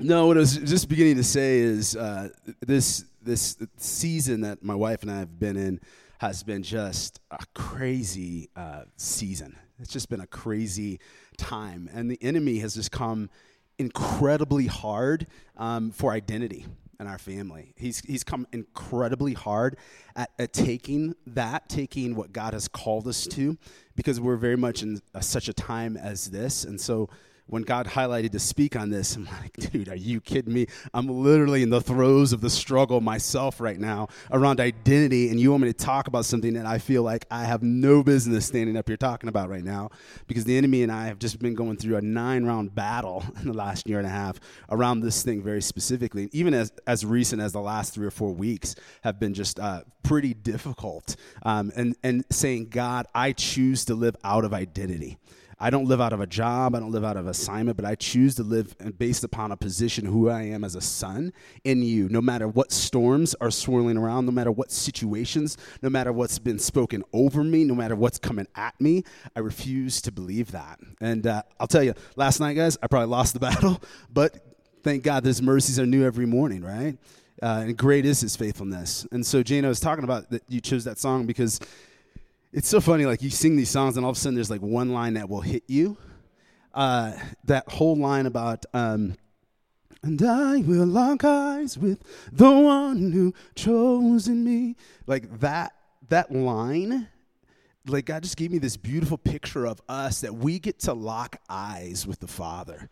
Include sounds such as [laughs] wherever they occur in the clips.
No, what I was just beginning to say is uh, this this season that my wife and I have been in has been just a crazy uh, season. It's just been a crazy time, and the enemy has just come incredibly hard um, for identity in our family. He's he's come incredibly hard at, at taking that, taking what God has called us to, because we're very much in a, such a time as this, and so when God highlighted to speak on this, I'm like, dude, are you kidding me? I'm literally in the throes of the struggle myself right now around identity, and you want me to talk about something that I feel like I have no business standing up here talking about right now because the enemy and I have just been going through a nine round battle [laughs] in the last year and a half around this thing very specifically. Even as, as recent as the last three or four weeks have been just uh, pretty difficult. Um, and, and saying, God, I choose to live out of identity. I don't live out of a job, I don't live out of assignment, but I choose to live based upon a position who I am as a son in you. No matter what storms are swirling around, no matter what situations, no matter what's been spoken over me, no matter what's coming at me, I refuse to believe that. And uh, I'll tell you, last night, guys, I probably lost the [laughs] battle, but thank God His mercies are new every morning, right? Uh, and great is his faithfulness. And so, Jane, I was talking about that you chose that song because it's so funny. Like you sing these songs, and all of a sudden there's like one line that will hit you. Uh, that whole line about. Um, and I will lock eyes with the one who chosen me. Like that, that line, like God just gave me this beautiful picture of us that we get to lock eyes with the Father.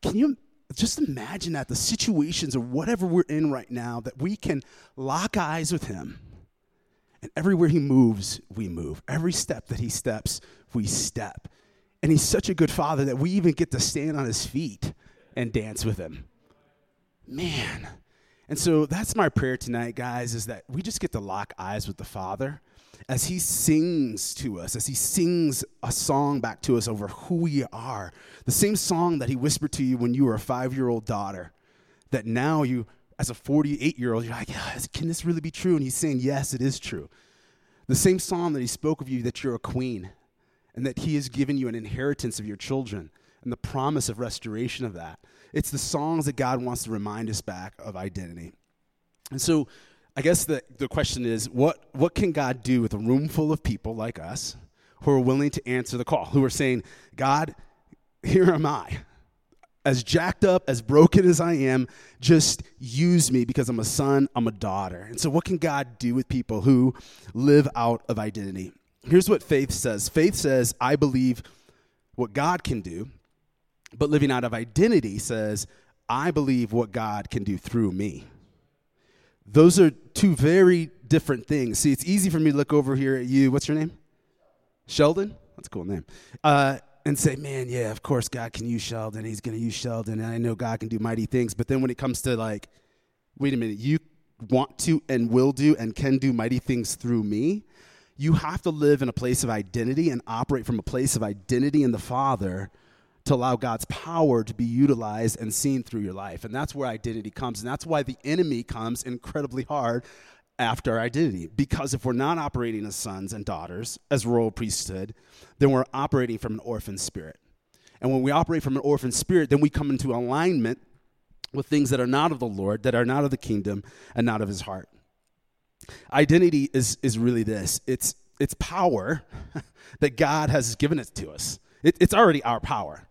Can you just imagine that the situations or whatever we're in right now, that we can lock eyes with Him and everywhere he moves, we move. Every step that he steps, we step. And he's such a good father that we even get to stand on his feet and dance with him. Man. And so that's my prayer tonight, guys, is that we just get to lock eyes with the Father as he sings to us, as he sings a song back to us over who we are. The same song that he whispered to you when you were a five year old daughter, that now you as a 48 year old, you're like, can this really be true? And he's saying, yes, it is true. The same psalm that he spoke of you that you're a queen and that he has given you an inheritance of your children and the promise of restoration of that. It's the songs that God wants to remind us back of identity. And so I guess the, the question is what, what can God do with a room full of people like us who are willing to answer the call, who are saying, God, here am I as jacked up, as broken as I am, just use me because I'm a son, I'm a daughter. And so, what can God do with people who live out of identity? Here's what faith says faith says, I believe what God can do, but living out of identity says, I believe what God can do through me. Those are two very different things. See, it's easy for me to look over here at you. What's your name? Sheldon? That's a cool name. Uh, and say, man, yeah, of course God can use Sheldon. He's going to use Sheldon. And I know God can do mighty things. But then when it comes to like, wait a minute, you want to and will do and can do mighty things through me, you have to live in a place of identity and operate from a place of identity in the Father to allow God's power to be utilized and seen through your life. And that's where identity comes. And that's why the enemy comes incredibly hard after our identity. Because if we're not operating as sons and daughters, as royal priesthood, then we're operating from an orphan spirit. And when we operate from an orphan spirit, then we come into alignment with things that are not of the Lord, that are not of the kingdom, and not of his heart. Identity is, is really this it's, it's power [laughs] that God has given it to us. It, it's already our power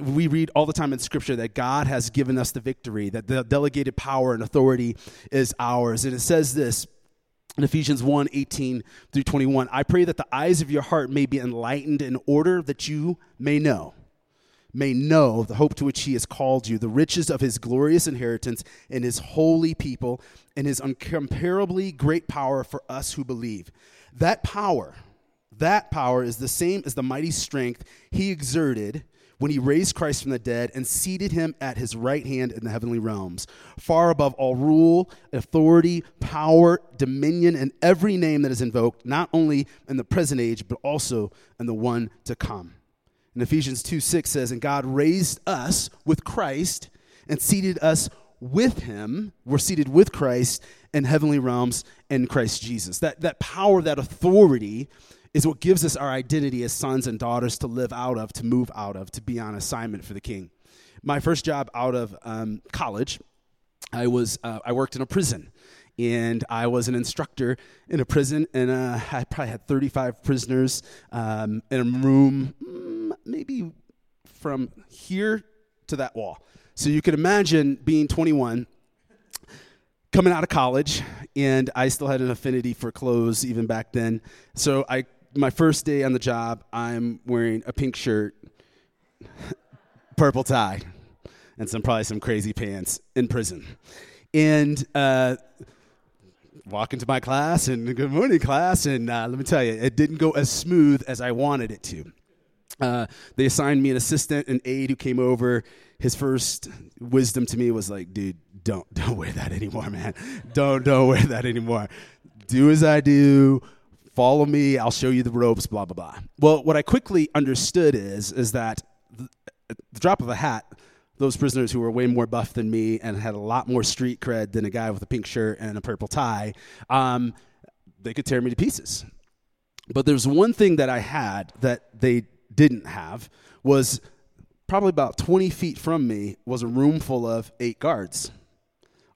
we read all the time in scripture that God has given us the victory, that the delegated power and authority is ours. And it says this in Ephesians 1 18 through 21 I pray that the eyes of your heart may be enlightened in order that you may know, may know the hope to which he has called you, the riches of his glorious inheritance in his holy people, and his incomparably great power for us who believe. That power, that power is the same as the mighty strength he exerted when he raised Christ from the dead and seated him at his right hand in the heavenly realms, far above all rule, authority, power, dominion, and every name that is invoked, not only in the present age, but also in the one to come. And Ephesians 2 6 says, And God raised us with Christ and seated us with him. We're seated with Christ in heavenly realms in Christ Jesus. That, that power, that authority is what gives us our identity as sons and daughters to live out of, to move out of, to be on assignment for the king. my first job out of um, college, I was uh, I worked in a prison, and I was an instructor in a prison, and uh, [laughs] I probably had 35 prisoners um, in a room, mm, maybe from here to that wall. So you can imagine being 21, coming out of college, and I still had an affinity for clothes even back then. So I, my first day on the job, I'm wearing a pink shirt, [laughs] purple tie, and some probably some crazy pants in prison, and. Uh, walk into my class and good morning class and uh, let me tell you it didn't go as smooth as i wanted it to uh, they assigned me an assistant an aide who came over his first wisdom to me was like, dude, don't [laughs] don't wear that anymore, man. Don't don't wear that anymore. Do as I do. Follow me. I'll show you the ropes. Blah blah blah. Well, what I quickly understood is is that the, the drop of a hat, those prisoners who were way more buff than me and had a lot more street cred than a guy with a pink shirt and a purple tie, um, they could tear me to pieces. But there's one thing that I had that they didn't have was probably about 20 feet from me was a room full of eight guards,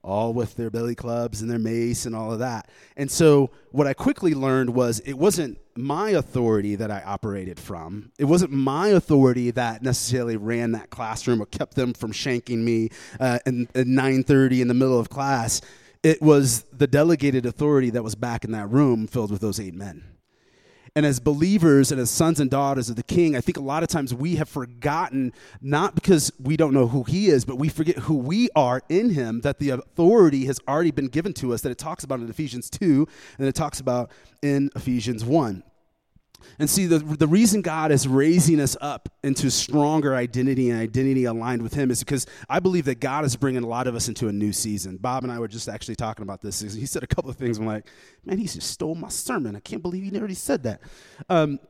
all with their billy clubs and their mace and all of that. And so, what I quickly learned was it wasn't my authority that I operated from. It wasn't my authority that necessarily ran that classroom or kept them from shanking me uh, at 9:30 in the middle of class. It was the delegated authority that was back in that room filled with those eight men. And as believers and as sons and daughters of the King, I think a lot of times we have forgotten, not because we don't know who he is, but we forget who we are in him, that the authority has already been given to us, that it talks about in Ephesians 2, and it talks about in Ephesians 1. And see, the, the reason God is raising us up into stronger identity and identity aligned with Him is because I believe that God is bringing a lot of us into a new season. Bob and I were just actually talking about this. He said a couple of things. I'm like, man, he just stole my sermon. I can't believe he already said that. Um,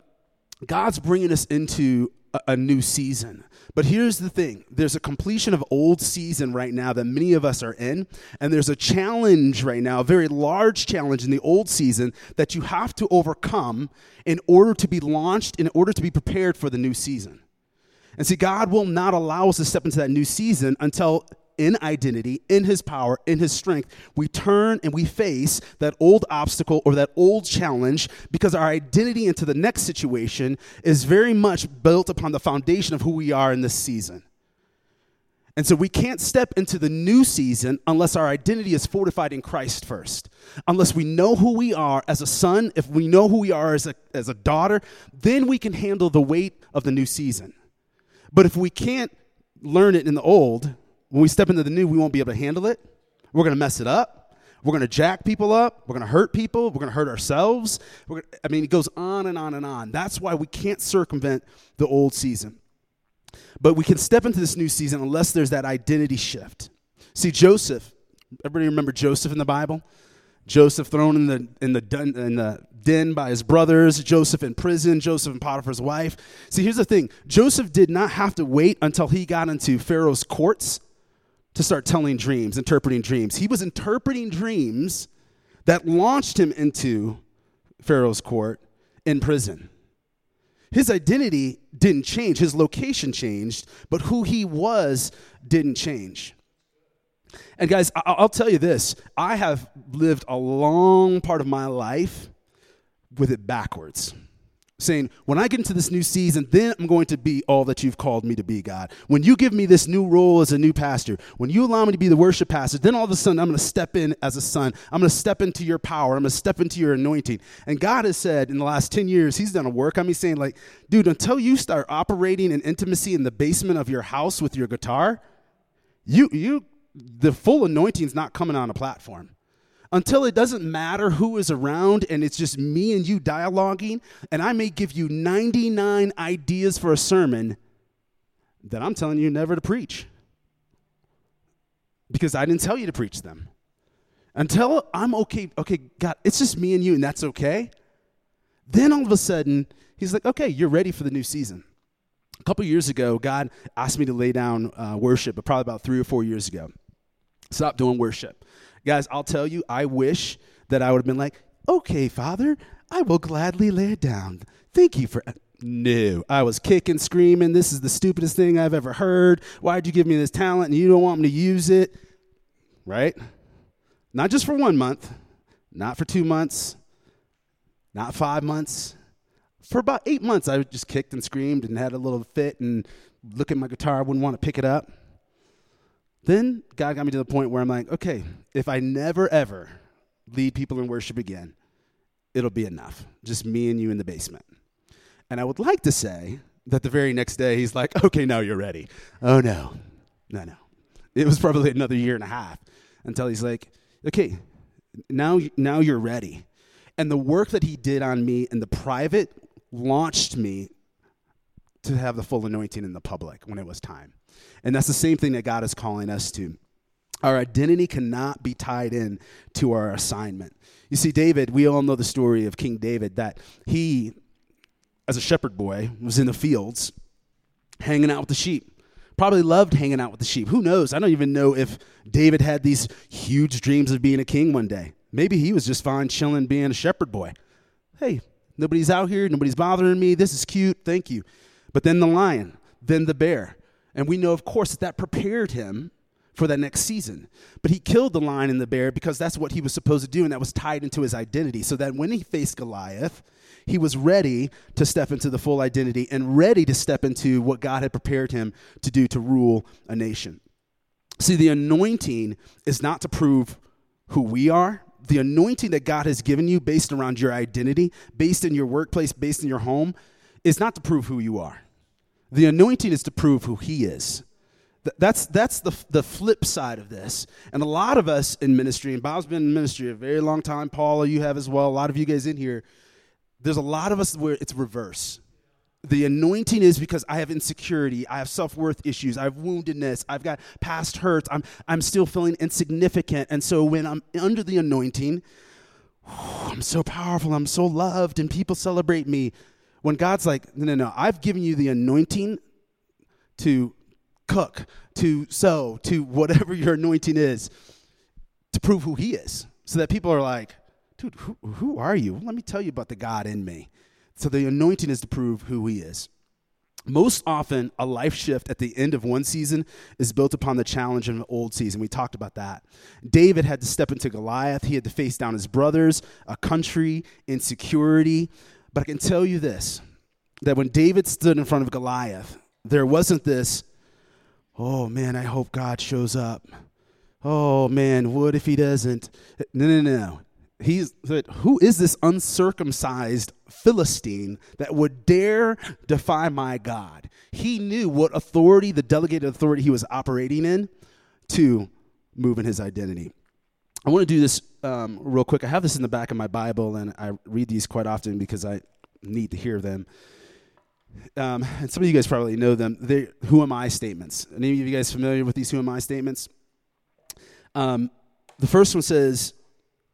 God's bringing us into a, new season. But here's the thing there's a completion of old season right now that many of us are in. And there's a challenge right now, a very large challenge in the old season that you have to overcome in order to be launched, in order to be prepared for the new season. And see, God will not allow us to step into that new season until in identity, in his power, in his strength, we turn and we face that old obstacle or that old challenge because our identity into the next situation is very much built upon the foundation of who we are in this season. And so we can't step into the new season unless our identity is fortified in Christ first. Unless we know who we are as a son, if we know who we are as a, as a daughter, then we can handle the weight of the new season. But if we can't learn it in the old, when we step into the new, we won't be able to handle it. We're going to mess it up. We're going to jack people up. We're going to hurt people. We're going to hurt ourselves. Gonna, I mean, it goes on and on and on. That's why we can't circumvent the old season. But we can step into this new season unless there's that identity shift. See, Joseph, everybody remember Joseph in the Bible? Joseph thrown in the, in the, in the den by his brothers, Joseph in prison, Joseph and Potiphar's wife. See, here's the thing Joseph did not have to wait until he got into Pharaoh's courts to start telling dreams, interpreting dreams. He was interpreting dreams that launched him into Pharaoh's court in prison. His identity didn't change, his location changed, but who he was didn't change. And guys, I'll tell you this I have lived a long part of my life with it backwards saying, When I get into this new season, then I'm going to be all that you've called me to be, God. When you give me this new role as a new pastor, when you allow me to be the worship pastor, then all of a sudden I'm going to step in as a son. I'm going to step into your power. I'm going to step into your anointing. And God has said in the last 10 years, He's done a work on me saying, like, dude, until you start operating in intimacy in the basement of your house with your guitar, you, you, the full anointing's not coming on a platform until it doesn't matter who is around and it's just me and you dialoguing, and I may give you 99 ideas for a sermon that I'm telling you never to preach because I didn't tell you to preach them. Until I'm okay, okay, God, it's just me and you, and that's okay. Then all of a sudden, he's like, okay, you're ready for the new season. A couple years ago, God asked me to lay down uh, worship, but probably about three or four years ago. Stop doing worship. Guys, I'll tell you, I wish that I would have been like, okay, Father, I will gladly lay it down. Thank you for. No. I was kicking, screaming, this is the stupidest thing I've ever heard. Why'd you give me this talent and you don't want me to use it? Right? Not just for one month, not for two months, not five months. For about eight months, I just kicked and screamed and had a little fit and look at my guitar, wouldn't want to pick it up. Then God got me to the point where I'm like, okay, if I never ever lead people in worship again, it'll be enough. Just me and you in the basement. And I would like to say that the very next day he's like, okay, now you're ready. Oh, no, no, no. It was probably another year and a half until he's like, okay, now, now you're ready. And the work that he did on me in the private launched me to have the full anointing in the public when it was time. And that's the same thing that God is calling us to. Our identity cannot be tied in to our assignment. You see, David, we all know the story of King David that he, as a shepherd boy, was in the fields hanging out with the sheep. Probably loved hanging out with the sheep. Who knows? I don't even know if David had these huge dreams of being a king one day. Maybe he was just fine chilling being a shepherd boy. Hey, nobody's out here, nobody's bothering me. This is cute. Thank you. But then the lion, then the bear. And we know, of course, that that prepared him for that next season. But he killed the lion and the bear because that's what he was supposed to do, and that was tied into his identity. So that when he faced Goliath, he was ready to step into the full identity and ready to step into what God had prepared him to do to rule a nation. See, the anointing is not to prove who we are. The anointing that God has given you based around your identity, based in your workplace, based in your home, is not to prove who you are. The anointing is to prove who He is. That's, that's the, the flip side of this. And a lot of us in ministry, and Bob's been in ministry a very long time, Paula, you have as well, a lot of you guys in here, there's a lot of us where it's reverse. The anointing is because I have insecurity, I have self worth issues, I have woundedness, I've got past hurts, I'm, I'm still feeling insignificant. And so when I'm under the anointing, I'm so powerful, I'm so loved, and people celebrate me. When God's like, no, no, no, I've given you the anointing to cook, to sow, to whatever your anointing is, to prove who He is. So that people are like, dude, who, who are you? Let me tell you about the God in me. So the anointing is to prove who He is. Most often, a life shift at the end of one season is built upon the challenge of an old season. We talked about that. David had to step into Goliath. He had to face down his brothers, a country, insecurity. But I can tell you this that when David stood in front of Goliath, there wasn't this, oh man, I hope God shows up. Oh man, what if he doesn't? No, no, no. He's who is this uncircumcised Philistine that would dare defy my God? He knew what authority, the delegated authority he was operating in, to move in his identity. I want to do this um, real quick. I have this in the back of my Bible, and I read these quite often because I need to hear them. Um, and some of you guys probably know them. They're who am I statements. Any of you guys familiar with these who am I statements? Um, the first one says,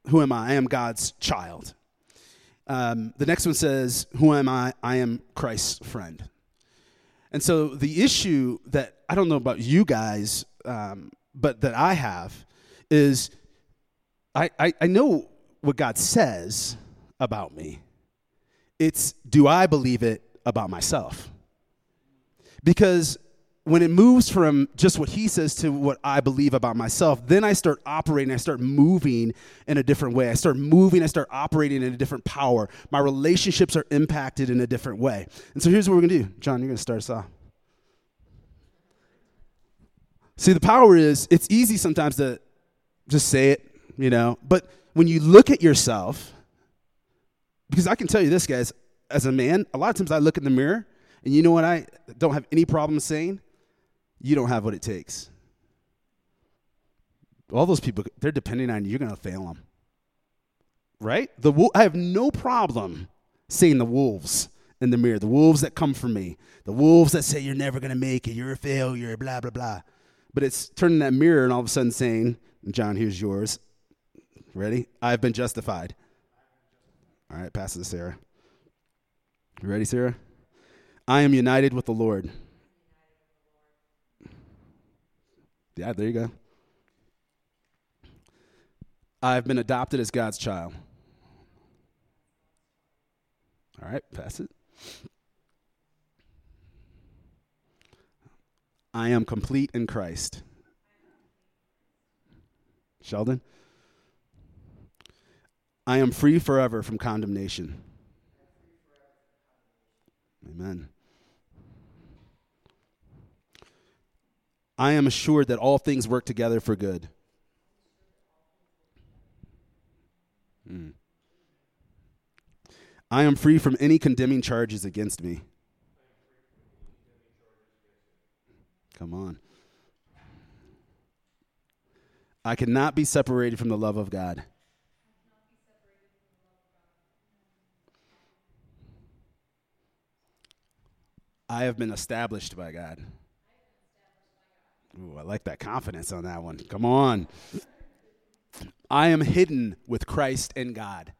Who am I? I am God's child. Um, the next one says, Who am I? I am Christ's friend. And so the issue that I don't know about you guys, um, but that I have is I, I, I know what God says about me. It's do I believe it about myself? Because when it moves from just what he says to what I believe about myself, then I start operating, I start moving in a different way. I start moving, I start operating in a different power. My relationships are impacted in a different way. And so here's what we're to do. John, you're to start us off. See, the power is it's easy sometimes to just say it, you know, but when you look at yourself, because I can tell you this, guys, as a man, a lot of times I look in the mirror and you know what I don't have any problem saying? You don't have what it takes. All those people, they're depending on you. You're going to fail them. Right? The I have no problem saying the wolves in the mirror, the wolves that come from me, the wolves that say you're never going to make it, you're a failure, blah, blah, blah. But it's turning that mirror and all of a sudden saying, John, here's yours. Ready? I've been justified. All right, pass it to Sarah. You ready, Sarah? I am united with the Lord. Yeah, there you go. I've been adopted as God's child. All right, pass it. I am complete in Christ. Sheldon? I am free forever from condemnation. Amen. I am assured that all things work together for good. Hmm. I am free from any condemning charges against me. Come on. I cannot be separated from the love of God. I have been established by God. Ooh, I like that confidence on that one. Come on. I am hidden with Christ in God.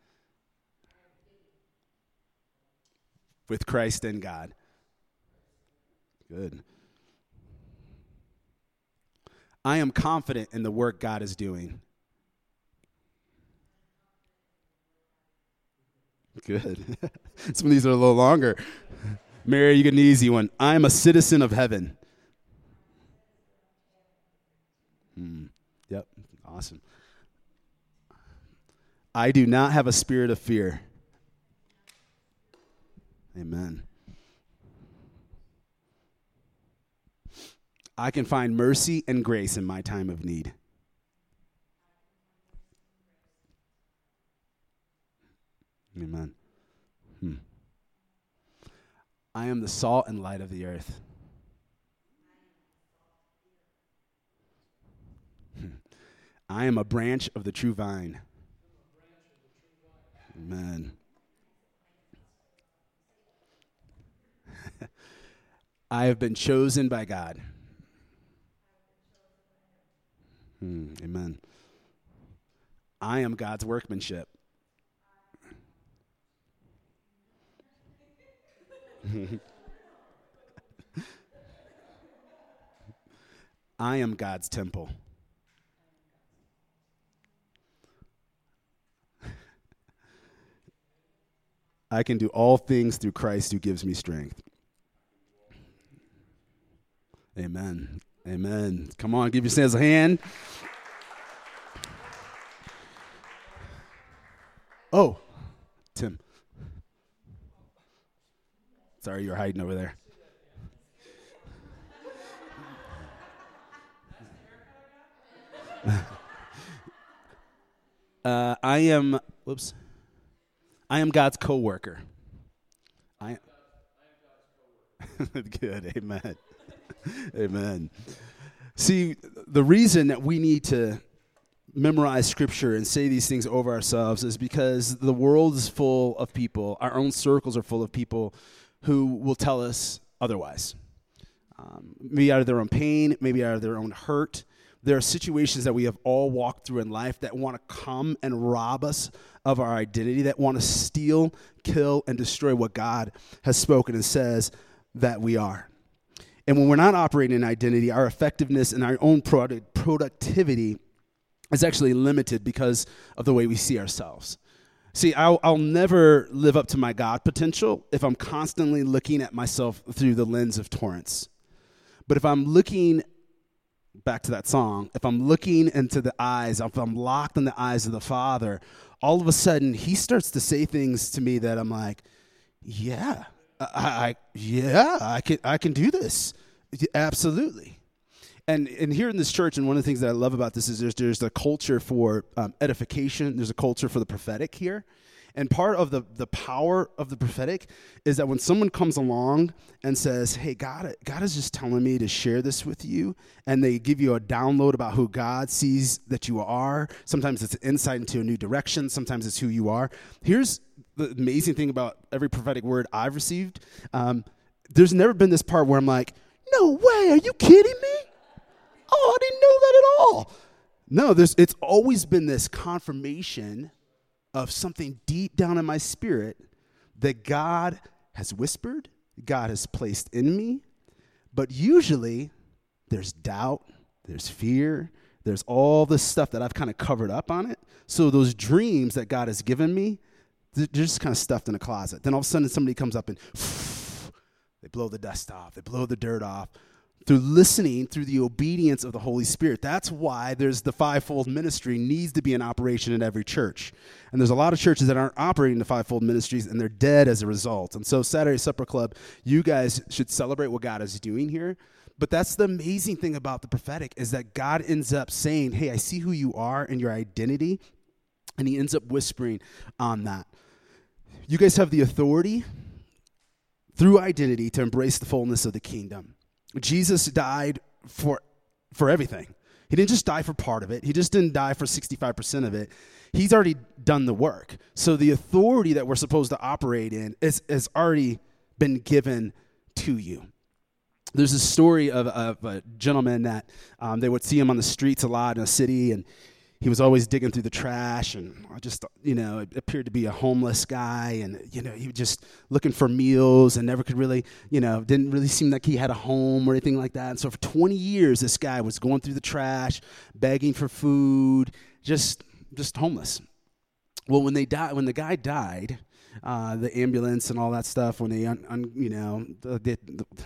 With Christ in God. Good. I am confident in the work God is doing. Good. [laughs] Some of these are a little longer. Mary, you get an easy one. I am a citizen of heaven. Hmm. Yep. Awesome. I do not have a spirit of fear. Amen. I can find mercy and grace in my time of need. Amen. Hmm. I am the salt and light of the earth. Hmm. I am a branch of the true vine. Amen. [laughs] I have been chosen by God. Hmm, amen. I am God's workmanship. [laughs] I am God's temple. I can do all things through Christ who gives me strength. Amen. Amen. Come on, give yourselves a hand. Oh, Sorry, you were hiding over there. [laughs] uh, I am. Whoops. I am God's co-worker. I. [laughs] Good. Amen. [laughs] Amen. See, the reason that we need to memorize scripture and say these things over ourselves is because the world is full of people, our own circles are full of people who will tell us otherwise. Um, maybe out of their own pain, maybe out of their own hurt. There are situations that we have all walked through in life that want to come and rob us of our identity, that want to steal, kill, and destroy what God has spoken and says that we are. And when we're not operating in identity, our effectiveness and our own product, productivity is actually limited because of the way we see ourselves. See, I'll, I'll never live up to my God potential if I'm constantly looking at myself through the lens of Torrance. But if I'm looking back to that song, if I'm looking into the eyes, if I'm locked in the eyes of the Father, all of a sudden he starts to say things to me that I'm like, yeah, I, I yeah, I can I can do this. Absolutely and and here in this church, and one of the things that I love about this is there's there's a culture for um, edification. There's a culture for the prophetic here, and part of the the power of the prophetic is that when someone comes along and says, "Hey, God, God is just telling me to share this with you," and they give you a download about who God sees that you are. Sometimes it's insight into a new direction. Sometimes it's who you are. Here's the amazing thing about every prophetic word I've received. Um, there's never been this part where I'm like, "No way! Are you kidding me?" Oh, I didn't know that at all. No, there's, it's always been this confirmation of something deep down in my spirit that God has whispered, God has placed in me. But usually there's doubt, there's fear, there's all this stuff that I've kind of covered up on it. So those dreams that God has given me, they're just kind of stuffed in a closet. Then all of a sudden somebody comes up and [sniffs] they blow the dust off, they blow the dirt off through listening, through the obedience of the Holy Spirit. That's why there's the fivefold ministry needs to be in operation in every church. And there's a lot of churches that aren't operating the fivefold ministries and they're dead as a result. And so Saturday Supper Club, you guys should celebrate what God is doing here. But that's the amazing thing about the prophetic is that God ends up saying, "Hey, I see who you are and your identity." And he ends up whispering on that. You guys have the authority through identity to embrace the fullness of the kingdom. Jesus died for, for everything. He didn't just die for part of it, He just didn't die for 65% of it. He's already done the work. So the authority that we're supposed to operate in is, has already been given to you. There's a story of, of a gentleman that um, they would see him on the streets a lot in a city, and he was always digging through the trash and I just you know appeared to be a homeless guy and you know he was just looking for meals and never could really you know didn't really seem like he had a home or anything like that. And so for 20 years this guy was going through the trash begging for food just just homeless. Well when they died when the guy died uh, the ambulance and all that stuff when they, un, un, you know, they,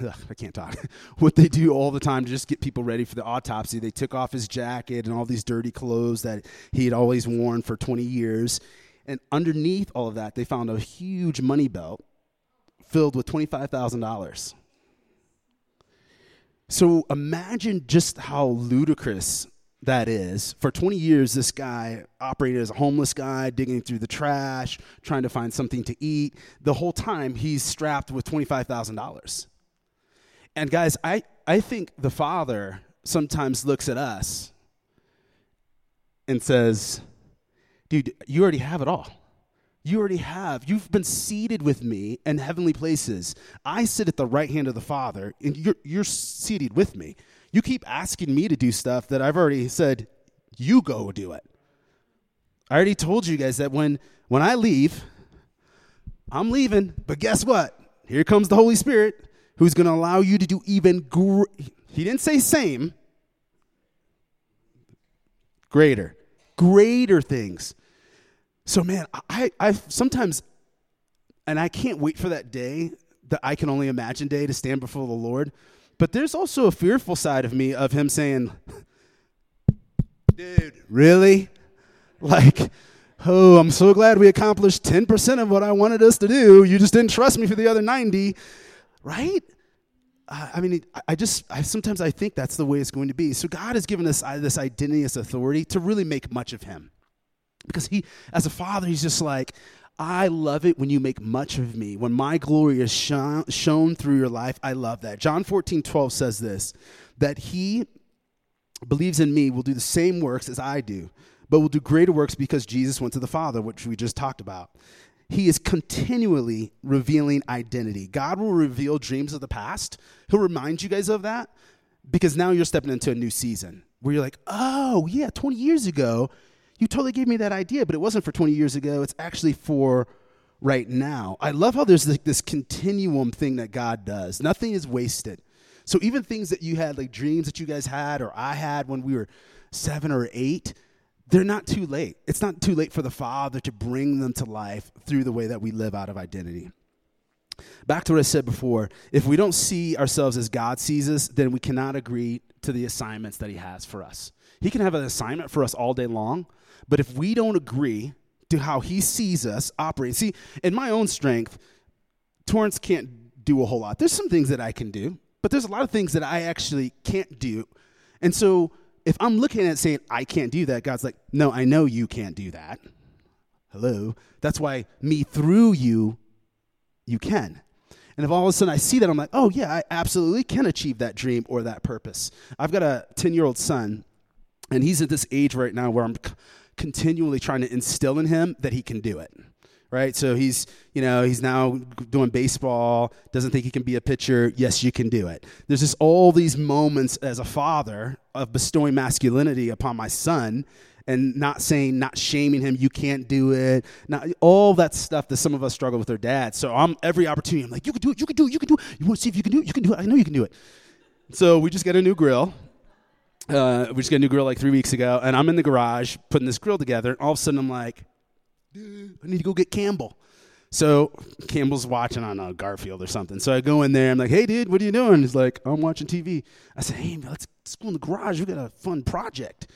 ugh, I can't talk. [laughs] what they do all the time to just get people ready for the autopsy. They took off his jacket and all these dirty clothes that he had always worn for 20 years. And underneath all of that, they found a huge money belt filled with $25,000. So imagine just how ludicrous that is. For 20 years, this guy operated as a homeless guy, digging through the trash, trying to find something to eat. The whole time, he's strapped with $25,000. And guys, I, I think the Father sometimes looks at us and says, Dude, you already have it all. You already have. You've been seated with me in heavenly places. I sit at the right hand of the Father, and you're, you're seated with me. You keep asking me to do stuff that I've already said, you go do it. I already told you guys that when, when I leave, I'm leaving, but guess what? Here comes the Holy Spirit who's going to allow you to do even gr- he didn't say same greater greater things so man i i sometimes and i can't wait for that day that i can only imagine day to stand before the lord but there's also a fearful side of me of him saying, dude, really? Like, oh, I'm so glad we accomplished 10% of what I wanted us to do. You just didn't trust me for the other 90, right? I mean, I just, I, sometimes I think that's the way it's going to be. So God has given us this identity, this authority to really make much of him. Because he, as a father, he's just like, I love it when you make much of me. When my glory is shown through your life, I love that. John 14, 12 says this that he believes in me will do the same works as I do, but will do greater works because Jesus went to the Father, which we just talked about. He is continually revealing identity. God will reveal dreams of the past. He'll remind you guys of that because now you're stepping into a new season where you're like, oh, yeah, 20 years ago, you totally gave me that idea, but it wasn't for 20 years ago. It's actually for right now. I love how there's this, this continuum thing that God does. Nothing is wasted. So even things that you had, like dreams that you guys had or I had when we were seven or eight, they're not too late. It's not too late for the Father to bring them to life through the way that we live out of identity. Back to what I said before if we don't see ourselves as God sees us, then we cannot agree to the assignments that He has for us. He can have an assignment for us all day long, but if we don't agree to how he sees us operating, see, in my own strength, Torrance can't do a whole lot. There's some things that I can do, but there's a lot of things that I actually can't do. And so if I'm looking at saying, I can't do that, God's like, no, I know you can't do that. Hello. That's why me through you, you can. And if all of a sudden I see that, I'm like, oh, yeah, I absolutely can achieve that dream or that purpose. I've got a 10 year old son, and he's at this age right now where I'm continually trying to instill in him that he can do it right? So he's you know he's now doing baseball doesn't think he can be a pitcher. Yes you can do it. There's just all these moments as a father of bestowing masculinity upon my son and not saying not shaming him you can't do it. Not all that stuff that some of us struggle with our dads so i'm every opportunity i'm like you can do it you can do it you can do it. You want to see if you can do it? You can do it. I know you can do it. So we just got a new grill uh, we just got a new grill like three weeks ago, and I'm in the garage putting this grill together, and all of a sudden I'm like, I need to go get Campbell. So Campbell's watching on a Garfield or something. So I go in there. I'm like, "Hey, dude, what are you doing?" He's like, "I'm watching TV." I said, "Hey, let's, let's go in the garage. We got a fun project."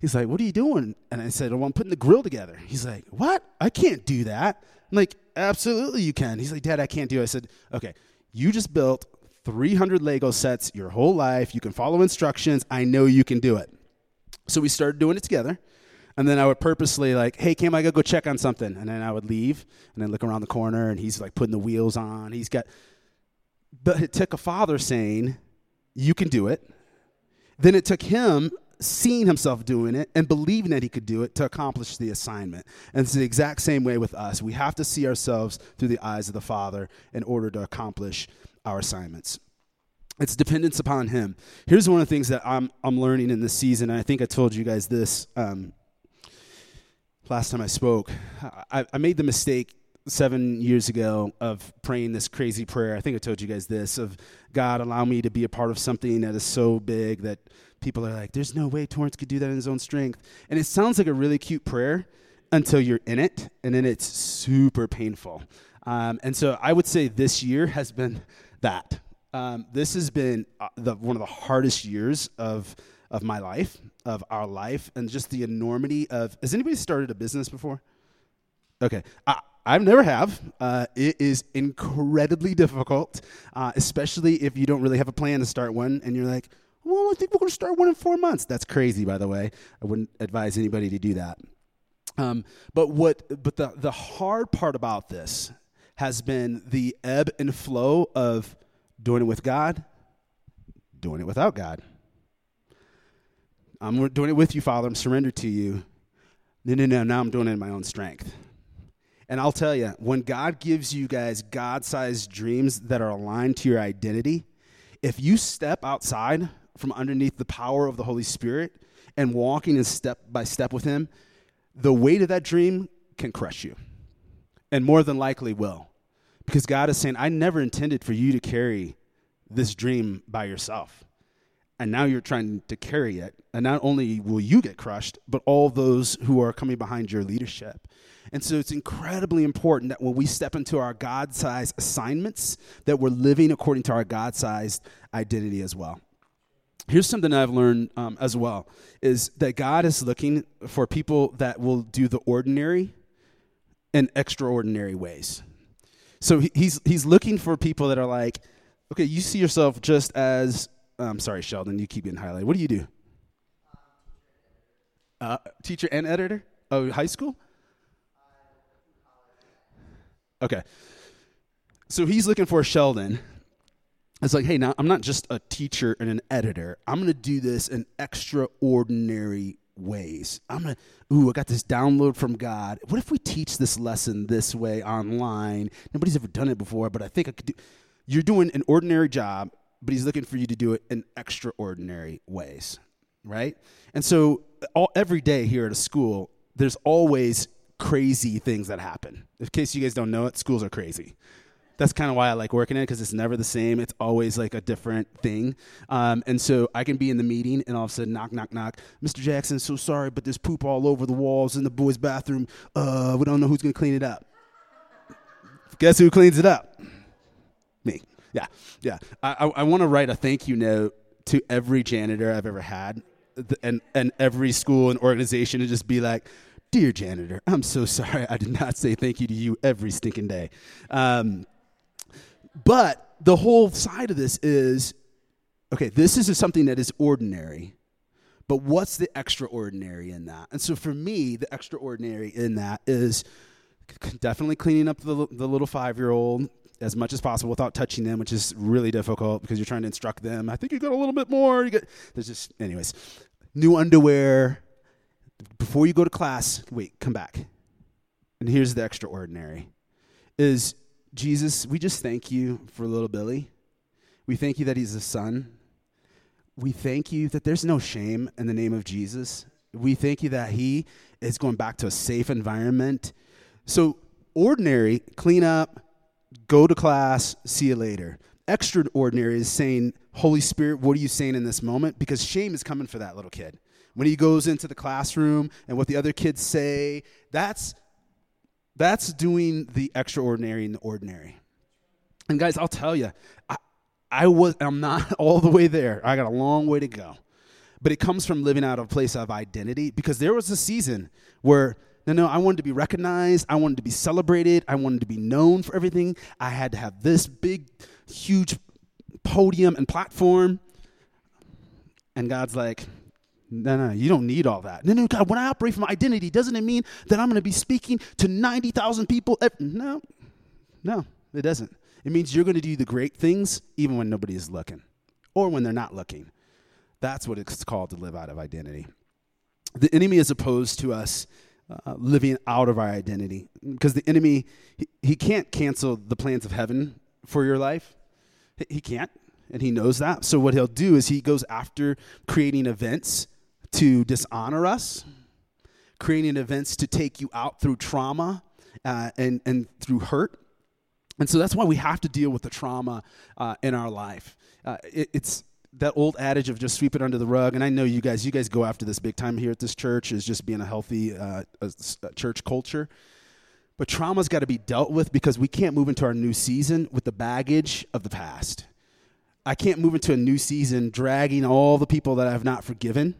He's like, "What are you doing?" And I said, "Oh, I'm putting the grill together." He's like, "What? I can't do that." I'm like, "Absolutely, you can." He's like, "Dad, I can't do it." I said, "Okay, you just built 300 Lego sets your whole life. You can follow instructions. I know you can do it." So we started doing it together. And then I would purposely like, hey, Cam, I gotta go check on something. And then I would leave and then look around the corner and he's like putting the wheels on. He's got, but it took a father saying, you can do it. Then it took him seeing himself doing it and believing that he could do it to accomplish the assignment. And it's the exact same way with us. We have to see ourselves through the eyes of the Father in order to accomplish our assignments. It's dependence upon Him. Here's one of the things that I'm, I'm learning in this season. And I think I told you guys this um, last time I spoke. I, I made the mistake seven years ago of praying this crazy prayer. I think I told you guys this of God, allow me to be a part of something that is so big that people are like, there's no way Torrance could do that in his own strength. And it sounds like a really cute prayer until you're in it, and then it's super painful. Um, and so I would say this year has been that. Um, this has been uh, the, one of the hardest years of of my life, of our life, and just the enormity of. Has anybody started a business before? Okay, I, I've never have. Uh, it is incredibly difficult, uh, especially if you don't really have a plan to start one, and you're like, "Well, I think we're going to start one in four months." That's crazy, by the way. I wouldn't advise anybody to do that. Um, but what? But the the hard part about this has been the ebb and flow of doing it with God, doing it without God. I'm doing it with you, Father. I'm surrendered to you. No, no, no. Now I'm doing it in my own strength. And I'll tell you, when God gives you guys God sized dreams that are aligned to your identity, if you step outside from underneath the power of the Holy Spirit and walking in step by step with Him, the weight of that dream can crush you. And more than likely will. Because God is saying, I never intended for you to carry this dream by yourself and now you're trying to carry it. And not only will you get crushed, but all those who are coming behind your leadership. And so it's incredibly important that when we step into our God sized assignments, that we're living according to our God sized identity as well. Here's something I've learned um, as well is that God is looking for people that will do the ordinary in extraordinary ways. So he's, he's looking for people that are like, okay, you see yourself just as I'm sorry, Sheldon. You keep getting highlighted. What do you do? Uh, teacher and editor. Oh, high school. Okay. So he's looking for Sheldon. It's like, hey, now I'm not just a teacher and an editor. I'm going to do this in extraordinary ways. I'm to, ooh, I got this download from God. What if we teach this lesson this way online? Nobody's ever done it before, but I think I could do. You're doing an ordinary job but he's looking for you to do it in extraordinary ways, right? And so all, every day here at a school, there's always crazy things that happen. In case you guys don't know it, schools are crazy. That's kind of why I like working in it because it's never the same. It's always like a different thing. Um, and so I can be in the meeting and all of a sudden, knock, knock, knock. Mr. Jackson, so sorry, but there's poop all over the walls in the boys' bathroom. Uh, we don't know who's going to clean it up. Guess who cleans it up? Me. Yeah, yeah. I, I, I want to write a thank you note to every janitor I've ever had, and and every school and organization, to just be like, "Dear janitor, I'm so sorry I did not say thank you to you every stinking day." Um, but the whole side of this is, okay, this is something that is ordinary, but what's the extraordinary in that? And so for me, the extraordinary in that is definitely cleaning up the, the little five year old, as much as possible without touching them, which is really difficult because you're trying to instruct them. I think you got a little bit more. You get there's just anyways. New underwear. Before you go to class, wait, come back. And here's the extraordinary. Is Jesus, we just thank you for little Billy. We thank you that he's a son. We thank you that there's no shame in the name of Jesus. We thank you that he is going back to a safe environment. So ordinary, clean up, go to class, see you later. Extraordinary is saying, Holy Spirit, what are you saying in this moment? Because shame is coming for that little kid. When he goes into the classroom and what the other kids say, that's That's doing the extraordinary in the ordinary. And guys, I'll tell you, I, I was I'm not [laughs] all the way there. I got a long way to go. But it comes from living out of a place of identity because there was a season where no, no, I wanted to be recognized. I wanted to be celebrated. I wanted to be known for everything. I had to have this big, huge podium and platform. And God's like, no, no, you don't need all that. No, no, God, when I operate from identity, doesn't it mean that I'm going to be speaking to 90,000 people? No, no, it doesn't. It means you're going to do the great things even when nobody is looking or when they're not looking. That's what it's called to live out of identity. The enemy is opposed to us uh, living out of our identity because the enemy, he, he can't cancel the plans of heaven for your life. He can't, and he knows that. So, what he'll do is he goes after creating events to dishonor us, creating events to take you out through trauma uh, and, and through hurt. And so that's why we have to deal with the trauma uh, in our life. Uh, it, it's that old adage of just sweep it under the rug. And I know you guys, you guys go after this big time here at this church is just being a healthy uh, a, a church culture. But trauma's got to be dealt with because we can't move into our new season with the baggage of the past. I can't move into a new season dragging all the people that I've not forgiven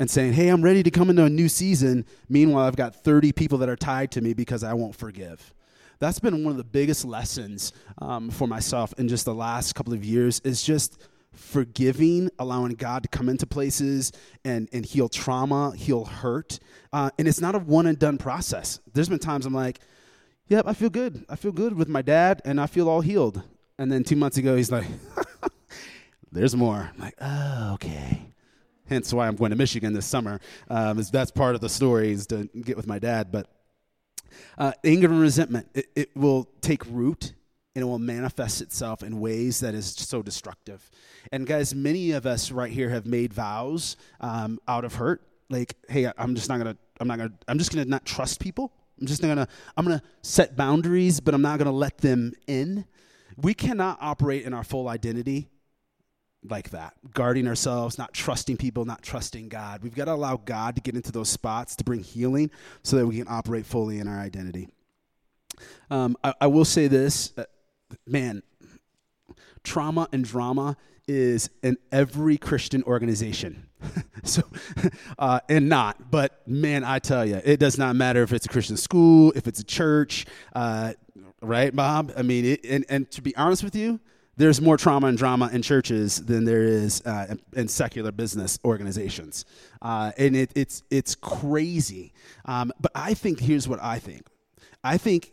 and saying, hey, I'm ready to come into a new season. Meanwhile, I've got 30 people that are tied to me because I won't forgive that's been one of the biggest lessons um, for myself in just the last couple of years is just forgiving, allowing God to come into places and, and heal trauma, heal hurt. Uh, and it's not a one and done process. There's been times I'm like, yep, I feel good. I feel good with my dad and I feel all healed. And then two months ago, he's like, [laughs] there's more. I'm like, oh, okay. Hence why I'm going to Michigan this summer. Um, is that's part of the story is to get with my dad. But uh, anger and resentment, it, it will take root and it will manifest itself in ways that is so destructive. And guys, many of us right here have made vows um, out of hurt. Like, hey, I'm just not gonna, I'm not gonna, I'm just gonna not trust people. I'm just not gonna, I'm gonna set boundaries, but I'm not gonna let them in. We cannot operate in our full identity like that, guarding ourselves, not trusting people, not trusting God. We've got to allow God to get into those spots to bring healing so that we can operate fully in our identity. Um, I, I, will say this uh, man, trauma and drama is in every Christian organization. [laughs] so, [laughs] uh, and not, but man, I tell you, it does not matter if it's a Christian school, if it's a church, uh, right, Bob? I mean, it, and, and to be honest with you, there's more trauma and drama in churches than there is uh, in secular business organizations, uh, and it, it's it's crazy. Um, but I think here's what I think. I think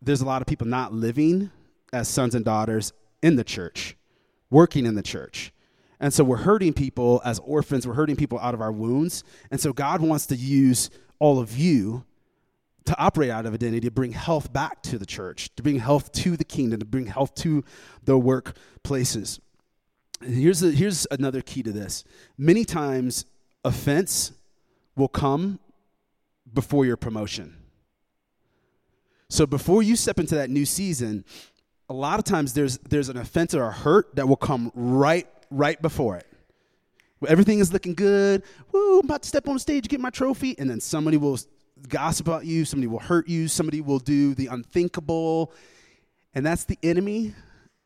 there's a lot of people not living as sons and daughters in the church, working in the church. And so we're hurting people as orphans, we're hurting people out of our wounds. And so God wants to use all of you to operate out of identity, to bring health back to the church, to bring health to the kingdom, to bring health to the workplaces. Here's, a, here's another key to this. Many times, offense will come before your promotion. So before you step into that new season, a lot of times there's there's an offense or a hurt that will come right right before it. Everything is looking good. Woo, I'm about to step on stage, get my trophy, and then somebody will gossip about you, somebody will hurt you, somebody will do the unthinkable. And that's the enemy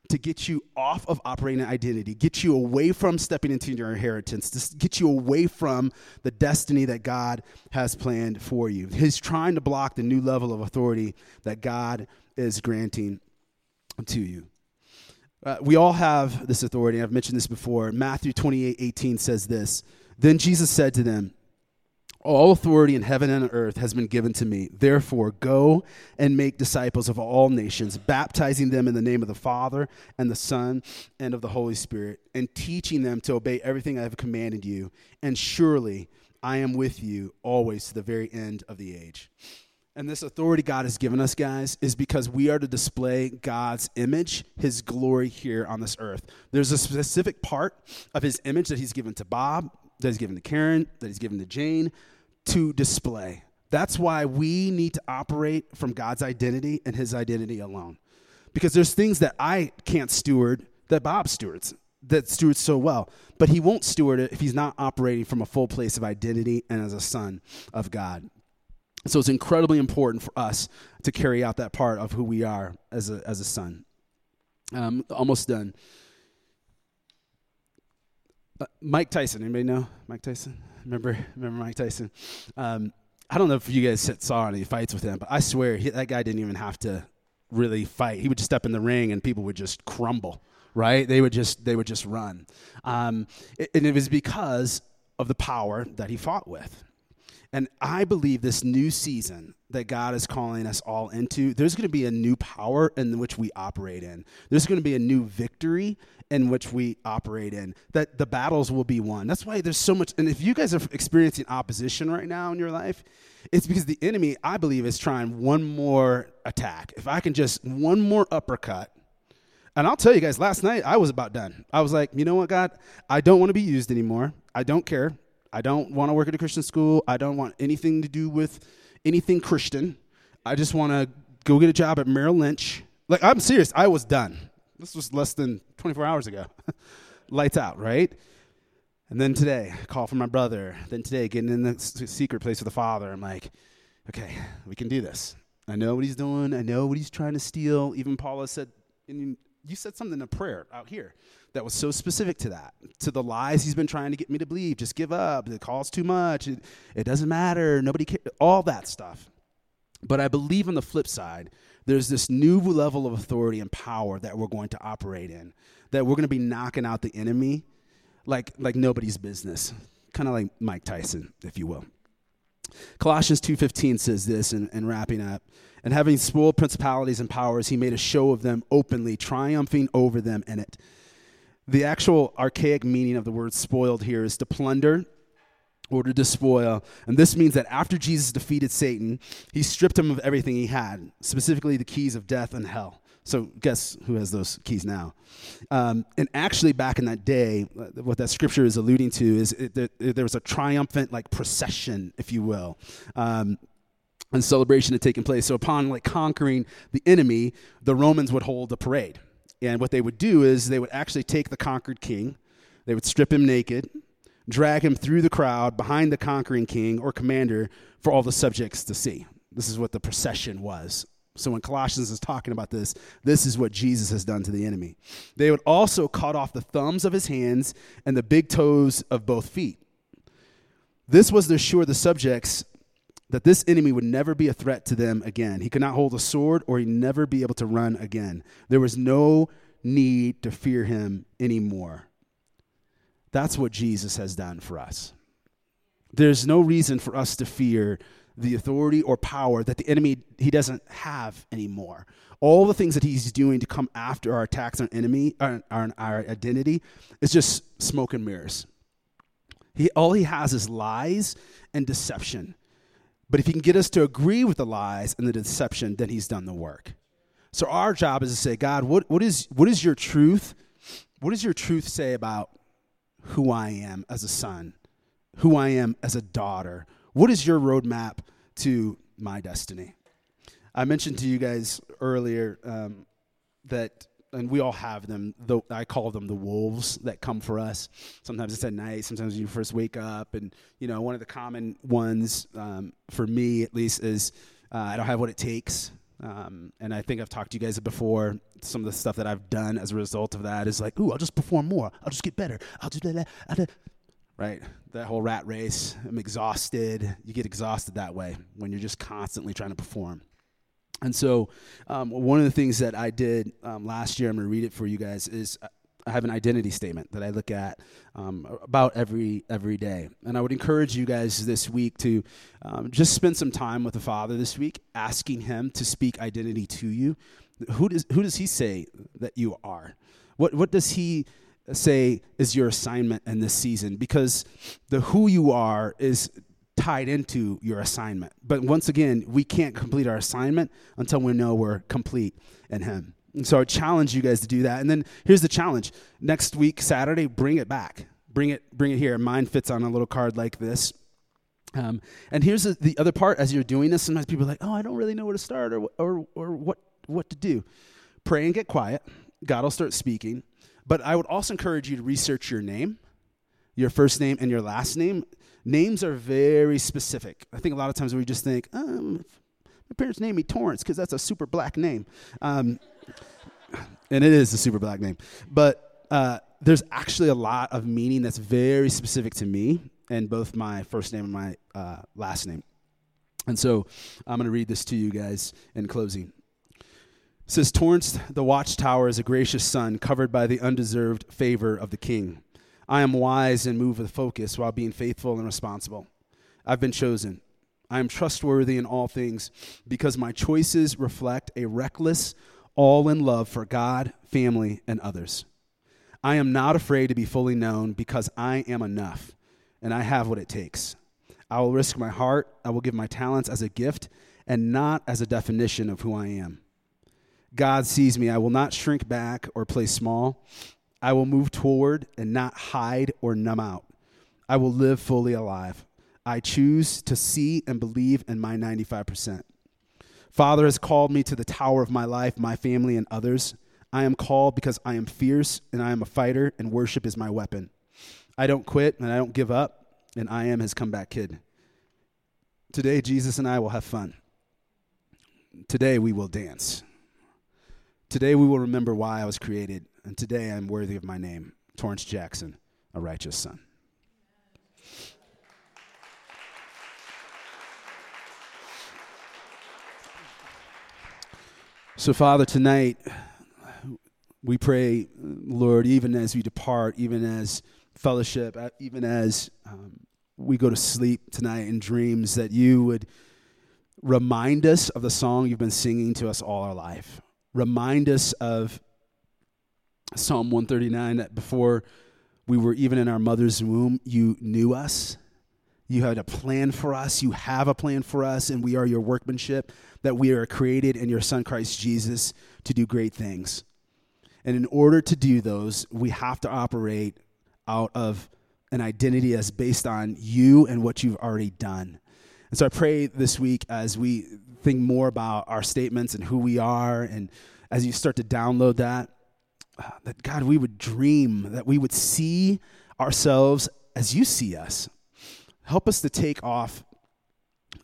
to get you off of operating identity, get you away from stepping into your inheritance, to get you away from the destiny that God has planned for you. He's trying to block the new level of authority that God is granting to you. Uh, we all have this authority. I've mentioned this before. Matthew 28 18 says this Then Jesus said to them, all authority in heaven and earth has been given to me. Therefore, go and make disciples of all nations, baptizing them in the name of the Father and the Son and of the Holy Spirit, and teaching them to obey everything I have commanded you. And surely I am with you always to the very end of the age. And this authority God has given us, guys, is because we are to display God's image, His glory here on this earth. There's a specific part of His image that He's given to Bob, that He's given to Karen, that He's given to Jane, to display. That's why we need to operate from God's identity and his identity alone. Because there's things that I can't steward that Bob stewards, that stewards so well. But he won't steward it if he's not operating from a full place of identity and as a son of God. So it's incredibly important for us to carry out that part of who we are as a, as a son. Um, almost done. Uh, Mike Tyson, anybody know Mike Tyson? Remember, remember Mike Tyson? Um, I don't know if you guys saw any fights with him, but I swear he, that guy didn't even have to really fight. He would just step in the ring and people would just crumble. Right? They would just they would just run, um, and it was because of the power that he fought with. And I believe this new season that God is calling us all into, there's going to be a new power in which we operate in. There's going to be a new victory in which we operate in. That the battles will be won. That's why there's so much. And if you guys are experiencing opposition right now in your life, it's because the enemy, I believe, is trying one more attack. If I can just one more uppercut. And I'll tell you guys, last night I was about done. I was like, you know what, God? I don't want to be used anymore. I don't care. I don't want to work at a Christian school. I don't want anything to do with anything Christian. I just want to go get a job at Merrill Lynch. Like, I'm serious. I was done. This was less than 24 hours ago. [laughs] Lights out, right? And then today, call from my brother. Then today, getting in the secret place with the father. I'm like, okay, we can do this. I know what he's doing. I know what he's trying to steal. Even Paula said, you said something in a prayer out here that was so specific to that, to the lies he's been trying to get me to believe. Just give up. It costs too much. It, it doesn't matter. Nobody cares. All that stuff. But I believe on the flip side, there's this new level of authority and power that we're going to operate in, that we're going to be knocking out the enemy like, like nobody's business, kind of like Mike Tyson, if you will. Colossians 2.15 says this, and, and wrapping up, and having spoiled principalities and powers, he made a show of them openly, triumphing over them in it. The actual archaic meaning of the word spoiled here is to plunder or to despoil. And this means that after Jesus defeated Satan, he stripped him of everything he had, specifically the keys of death and hell. So, guess who has those keys now? Um, and actually, back in that day, what that scripture is alluding to is it, it, there was a triumphant, like, procession, if you will. Um, and celebration had taken place. So upon like conquering the enemy, the Romans would hold a parade. And what they would do is they would actually take the conquered king, they would strip him naked, drag him through the crowd behind the conquering king or commander for all the subjects to see. This is what the procession was. So when Colossians is talking about this, this is what Jesus has done to the enemy. They would also cut off the thumbs of his hands and the big toes of both feet. This was to assure the subjects that this enemy would never be a threat to them again. He could not hold a sword or he'd never be able to run again. There was no need to fear him anymore. That's what Jesus has done for us. There's no reason for us to fear the authority or power that the enemy he doesn't have anymore. All the things that he's doing to come after our attacks on enemy our, our, our identity is just smoke and mirrors. He, all he has is lies and deception. But if he can get us to agree with the lies and the deception, then he's done the work. So our job is to say, God, what, what, is, what is your truth? What does your truth say about who I am as a son, who I am as a daughter? What is your roadmap to my destiny? I mentioned to you guys earlier um, that and we all have them. Though I call them the wolves that come for us. Sometimes it's at night. Sometimes you first wake up, and you know one of the common ones um, for me at least is uh, I don't have what it takes. Um, and I think I've talked to you guys before. Some of the stuff that I've done as a result of that is like, ooh, I'll just perform more. I'll just get better. I'll do that. Right? That whole rat race. I'm exhausted. You get exhausted that way when you're just constantly trying to perform. And so, um, one of the things that I did um, last year, I'm going to read it for you guys, is I have an identity statement that I look at um, about every every day, and I would encourage you guys this week to um, just spend some time with the Father this week, asking Him to speak identity to you. Who does who does He say that you are? What what does He say is your assignment in this season? Because the who you are is tied into your assignment. But once again, we can't complete our assignment until we know we're complete in Him. And so I challenge you guys to do that. And then here's the challenge: next week, Saturday, bring it back. Bring it, bring it here. Mine fits on a little card like this. Um, and here's the, the, other part: as you're doing this, sometimes people are like, "Oh, I don't really know where to start or or or what what to do." Pray and get quiet. God will start speaking. But I would also encourage you to research your name, your first name and your last name Names are very specific. I think a lot of times we just think, um, my parents named me Torrance because that's a super black name. Um, and it is a super black name. But uh, there's actually a lot of meaning that's very specific to me and both my first name and my uh, last name. And so I'm going to read this to you guys in closing. It says, Torrance, the watchtower, is a gracious son covered by the undeserved favor of the king. I am wise and move with focus while being faithful and responsible. I've been chosen. I am trustworthy in all things because my choices reflect a reckless, all in love for God, family, and others. I am not afraid to be fully known because I am enough and I have what it takes. I will risk my heart, I will give my talents as a gift and not as a definition of who I am. God sees me. I will not shrink back or play small. I will move toward and not hide or numb out. I will live fully alive. I choose to see and believe in my 95%. Father has called me to the tower of my life, my family, and others. I am called because I am fierce and I am a fighter, and worship is my weapon. I don't quit and I don't give up, and I am his comeback kid. Today, Jesus and I will have fun. Today, we will dance. Today, we will remember why I was created, and today I am worthy of my name, Torrance Jackson, a righteous son. So, Father, tonight we pray, Lord, even as we depart, even as fellowship, uh, even as um, we go to sleep tonight in dreams, that you would remind us of the song you've been singing to us all our life. Remind us of Psalm 139 that before we were even in our mother's womb, you knew us. You had a plan for us. You have a plan for us, and we are your workmanship that we are created in your Son, Christ Jesus, to do great things. And in order to do those, we have to operate out of an identity that's based on you and what you've already done. And so I pray this week as we think more about our statements and who we are, and as you start to download that, uh, that God, we would dream, that we would see ourselves as you see us. Help us to take off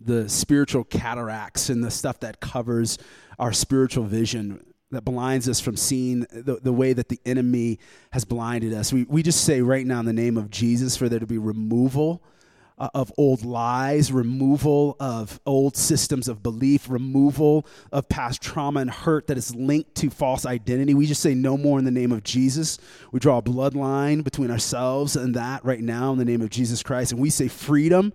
the spiritual cataracts and the stuff that covers our spiritual vision that blinds us from seeing the, the way that the enemy has blinded us. We, we just say right now in the name of Jesus for there to be removal uh, of old lies, removal of old systems of belief, removal of past trauma and hurt that is linked to false identity. We just say no more in the name of Jesus. We draw a bloodline between ourselves and that right now in the name of Jesus Christ. And we say freedom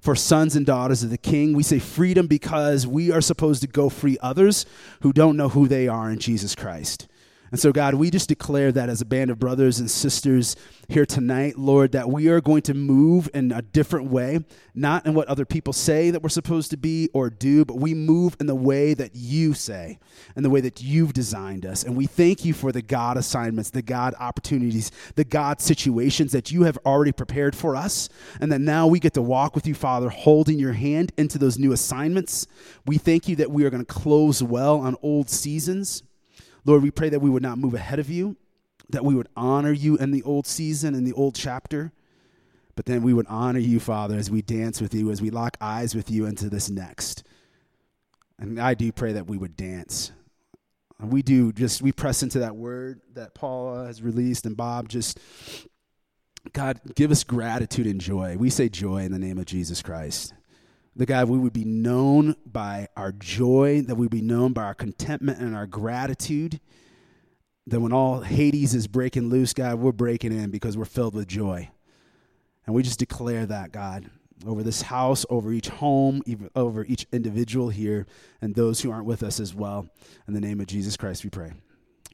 for sons and daughters of the King. We say freedom because we are supposed to go free others who don't know who they are in Jesus Christ. And so, God, we just declare that as a band of brothers and sisters here tonight, Lord, that we are going to move in a different way, not in what other people say that we're supposed to be or do, but we move in the way that you say and the way that you've designed us. And we thank you for the God assignments, the God opportunities, the God situations that you have already prepared for us. And that now we get to walk with you, Father, holding your hand into those new assignments. We thank you that we are going to close well on old seasons Lord, we pray that we would not move ahead of you, that we would honor you in the old season, in the old chapter, but then we would honor you, Father, as we dance with you, as we lock eyes with you into this next. And I do pray that we would dance. We do just, we press into that word that Paul has released, and Bob just, God, give us gratitude and joy. We say joy in the name of Jesus Christ that God, we would be known by our joy, that we would be known by our contentment and our gratitude. That when all Hades is breaking loose, God, we're breaking in because we're filled with joy. And we just declare that, God, over this house, over each home, over each individual here, and those who aren't with us as well. In the name of Jesus Christ, we pray.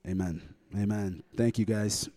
Amen. Amen. Thank you, guys.